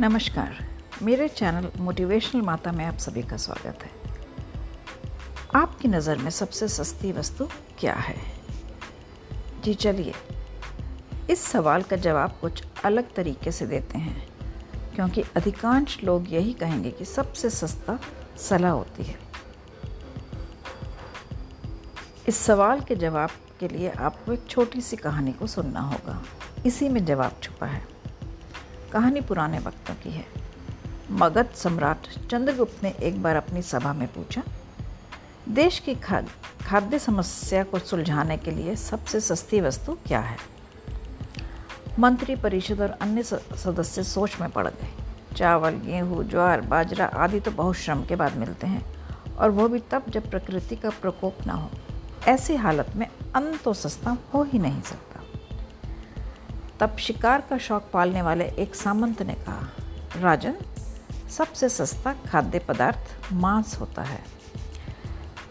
नमस्कार। मेरे channel motivational माता में आप सभी का स्वागत है। आपकी नज़र में सबसे सस्ती वस्तु क्या है? जी चलिए, इस सवाल का जवाब कुछ अलग तरीके से देते हैं, क्योंकि अधिकांश लोग यही कहेंगे कि सबसे सस्ता सलाह होती है। इस सवाल के जवाब के लिए आपको एक छोटी सी कहानी को सुनना होगा। इसी में जवाब छुपा है। कहानी पुराने वक्तों की है। मगध सम्राट चंद्रगुप्त ने एक बार अपनी सभा में पूछा, देश की खाद्य समस्या को सुलझाने के लिए सबसे सस्ती वस्तु क्या है? मंत्री परिषद और अन्य सदस्य सोच में पड़ गए। चावल, गेहूँ, ज्वार, बाजरा आदि तो बहुत श्रम के बाद मिलते हैं, और वो भी तब जब प्रकृति का प्रकोप ना हो। ऐसी हालत में अन्न तो सस्ता हो ही नहीं सकता। तब शिकार का शौक पालने वाले एक सामंत ने कहा, राजन, सबसे सस्ता खाद्य पदार्थ मांस होता है।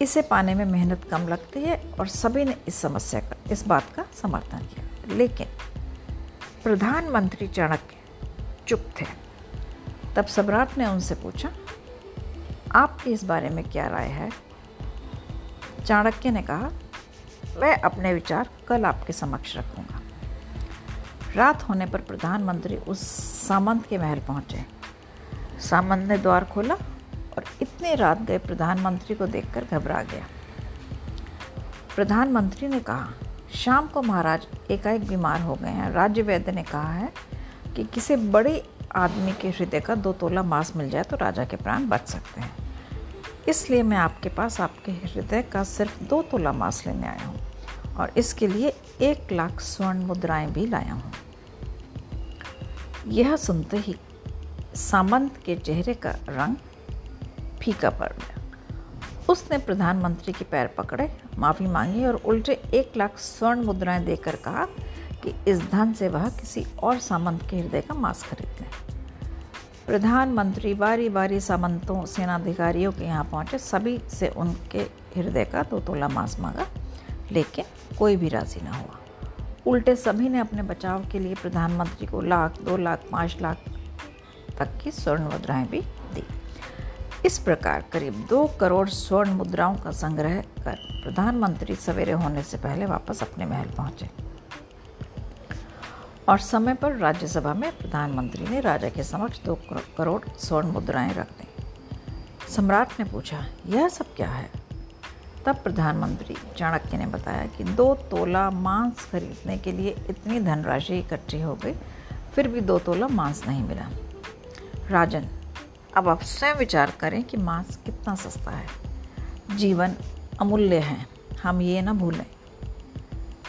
इसे पाने में मेहनत कम लगती है और सभी ने इस समस्या का, इस बात का समर्थन किया। लेकिन प्रधानमंत्री चाणक्य चुप थे। तब सम्राट ने उनसे पूछा, आपकी इस बारे में क्या राय है? चाणक्य ने कहा, मैं अपने विचार कल आपके समक्ष रखूँगा। रात होने पर प्रधानमंत्री उस सामंत के महल पहुँचे। सामंत ने द्वार खोला और इतने रात गए प्रधानमंत्री को देखकर घबरा गया। प्रधानमंत्री ने कहा, शाम को महाराज एकाएक बीमार हो गए हैं। राज्य वैद्य ने कहा है कि किसी बड़े आदमी के हृदय का दो तोला मांस मिल जाए तो राजा के प्राण बच सकते हैं। इसलिए मैं आपके पास आपके हृदय का सिर्फ़ दो तोला मांस लेने आया हूँ। और इसके लिए एक लाख स्वर्ण मुद्राएँ भी लाया हूँ। यह सुनते ही सामंत के चेहरे का रंग फीका पड़ गया। उसने प्रधानमंत्री के पैर पकड़े, माफ़ी मांगी और उल्टे एक लाख स्वर्ण मुद्राएँ देकर कहा कि इस धन से वह किसी और सामंत के हृदय का मांस खरीद लें प्रधानमंत्री बारी बारी सामंतों, सेनाधिकारियों के यहाँ पहुँचे, सभी से उनके हृदय का दो तोला मांस मांगा। लेकिन कोई भी राज़ी ना हुआ। उल्टे सभी ने अपने बचाव के लिए प्रधानमंत्री को लाख, दो लाख, पाँच लाख तक की स्वर्ण मुद्राएँ भी दी। इस प्रकार करीब दो करोड़ स्वर्ण मुद्राओं का संग्रह कर प्रधानमंत्री सवेरे होने से पहले वापस अपने महल पहुँचे। और समय पर राज्यसभा में प्रधानमंत्री ने राजा के समक्ष दो करोड़ स्वर्ण मुद्राएँ रख दी। सम्राट ने पूछा, यह सब क्या है? तब प्रधानमंत्री चाणक्य ने बताया कि दो तोला मांस खरीदने के लिए इतनी धनराशि इकट्ठी हो गई, फिर भी दो तोला मांस नहीं मिला। राजन, अब आप स्वयं विचार करें कि मांस कितना सस्ता है। जीवन अमूल्य है, हम ये ना भूलें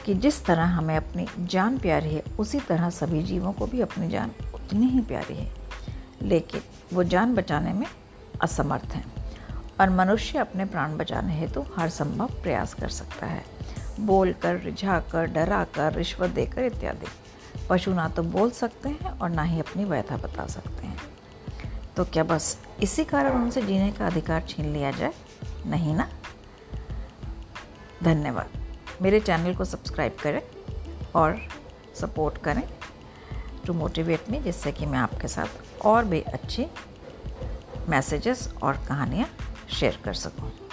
कि जिस तरह हमें अपनी जान प्यारी है, उसी तरह सभी जीवों को भी अपनी जान उतनी ही प्यारी है। लेकिन वो जान बचाने में असमर्थ हैं। और मनुष्य अपने प्राण बचाने हेतु हर संभव प्रयास कर सकता है। बोल कर रिझा कर डरा कर रिश्वत देकर इत्यादि। पशु ना तो बोल सकते हैं और ना ही अपनी व्यथा बता सकते हैं। तो क्या बस इसी कारण उनसे जीने का अधिकार छीन लिया जाए? नहीं ना? धन्यवाद। मेरे चैनल को सब्सक्राइब करें और सपोर्ट करें टू मोटिवेट मी जिससे कि मैं आपके साथ और भी अच्छी मैसेजेस और कहानियाँ शेयर कर सकूँ।